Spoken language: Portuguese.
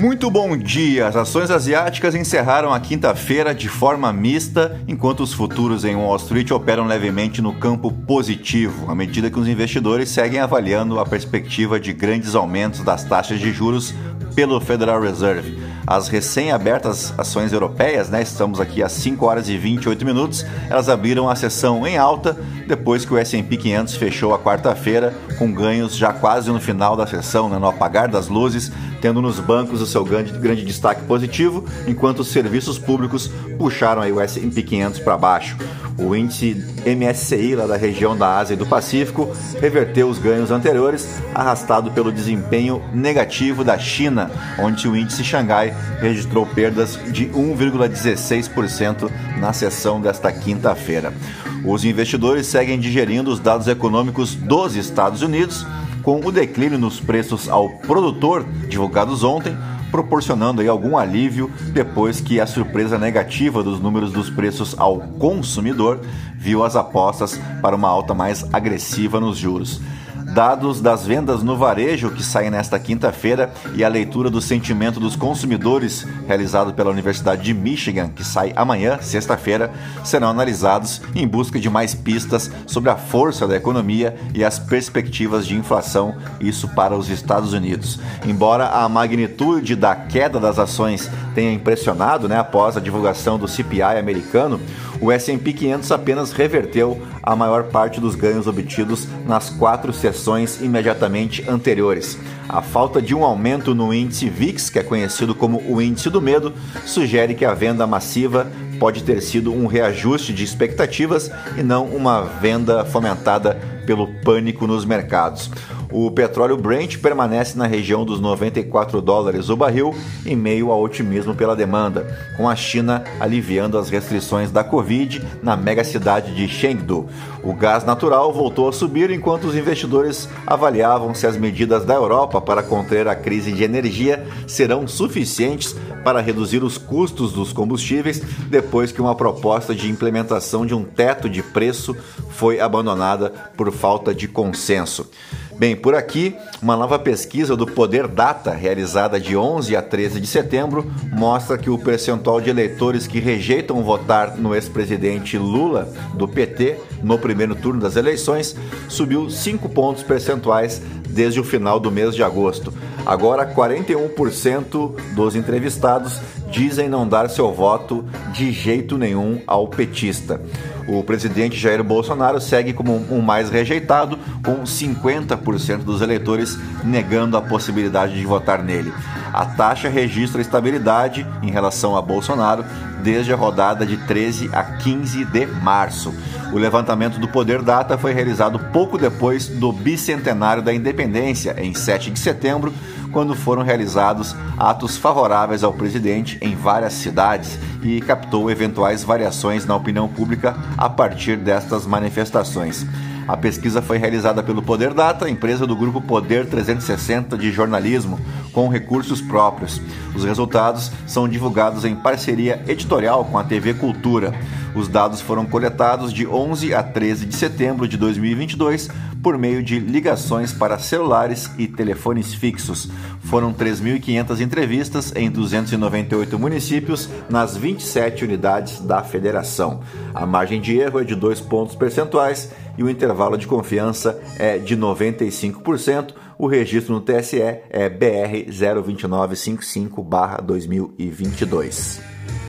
Muito bom dia! As ações asiáticas encerraram a quinta-feira de forma mista, enquanto os futuros em Wall Street operam levemente no campo positivo, à medida que os investidores seguem avaliando a perspectiva de grandes aumentos das taxas de juros pelo Federal Reserve. As recém-abertas ações europeias, né, estamos aqui às 5 horas e 28 minutos, elas abriram a sessão em alta depois que o S&P 500 fechou a quarta-feira com ganhos já quase no final da sessão, né, no apagar das luzes, tendo nos bancos o seu grande, grande destaque positivo, enquanto os serviços públicos puxaram aí o S&P 500 para baixo. O índice MSCI lá da região da Ásia e do Pacífico reverteu os ganhos anteriores, arrastado pelo desempenho negativo da China, onde o índice Xangai registrou perdas de 1,16% na sessão desta quinta-feira. Os investidores seguem digerindo os dados econômicos dos Estados Unidos, com o declínio nos preços ao produtor divulgados ontem, proporcionando aí algum alívio depois que a surpresa negativa dos números dos preços ao consumidor viu as apostas para uma alta mais agressiva nos juros. Dados das vendas no varejo que saem nesta quinta-feira e a leitura do sentimento dos consumidores, realizado pela Universidade de Michigan, que sai amanhã, sexta-feira, serão analisados em busca de mais pistas sobre a força da economia e as perspectivas de inflação, isso para os Estados Unidos. Embora a magnitude da queda das ações tenha impressionado né, após a divulgação do CPI americano, o S&P 500 apenas reverteu a maior parte dos ganhos obtidos nas quatro sessões imediatamente anteriores. A falta de um aumento no índice VIX, que é conhecido como o índice do medo, sugere que a venda massiva pode ter sido um reajuste de expectativas e não uma venda fomentada pelo pânico nos mercados. O petróleo Brent permanece na região dos 94 dólares o barril, em meio ao otimismo pela demanda, com a China aliviando as restrições da Covid na mega cidade de Chengdu. O gás natural voltou a subir enquanto os investidores avaliavam se as medidas da Europa para conter a crise de energia serão suficientes para reduzir os custos dos combustíveis depois que uma proposta de implementação de um teto de preço foi abandonada por falta de consenso. Bem, por aqui, uma nova pesquisa do Poder Data, realizada de 11 a 13 de setembro, mostra que o percentual de eleitores que rejeitam votar no ex-presidente Lula, do PT, no primeiro turno das eleições, subiu 5 pontos percentuais desde o final do mês de agosto. Agora, 41% dos entrevistados dizem não dar seu voto de jeito nenhum ao petista. O presidente Jair Bolsonaro segue como o mais rejeitado, com 50% dos eleitores negando a possibilidade de votar nele. A taxa registra estabilidade em relação a Bolsonaro desde a rodada de 13 a 15 de março. O levantamento do Poder Data foi realizado pouco depois do bicentenário da independência, em 7 de setembro, quando foram realizados atos favoráveis ao presidente em várias cidades e captou eventuais variações na opinião pública a partir destas manifestações. A pesquisa foi realizada pelo Poder Data, empresa do grupo Poder 360 de jornalismo, com recursos próprios. Os resultados são divulgados em parceria editorial com a TV Cultura. Os dados foram coletados de 11 a 13 de setembro de 2022 por meio de ligações para celulares e telefones fixos. Foram 3.500 entrevistas em 298 municípios nas 27 unidades da federação. A margem de erro é de 2 pontos percentuais e o intervalo de confiança é de 95%. O registro no TSE é BR 02955/2022.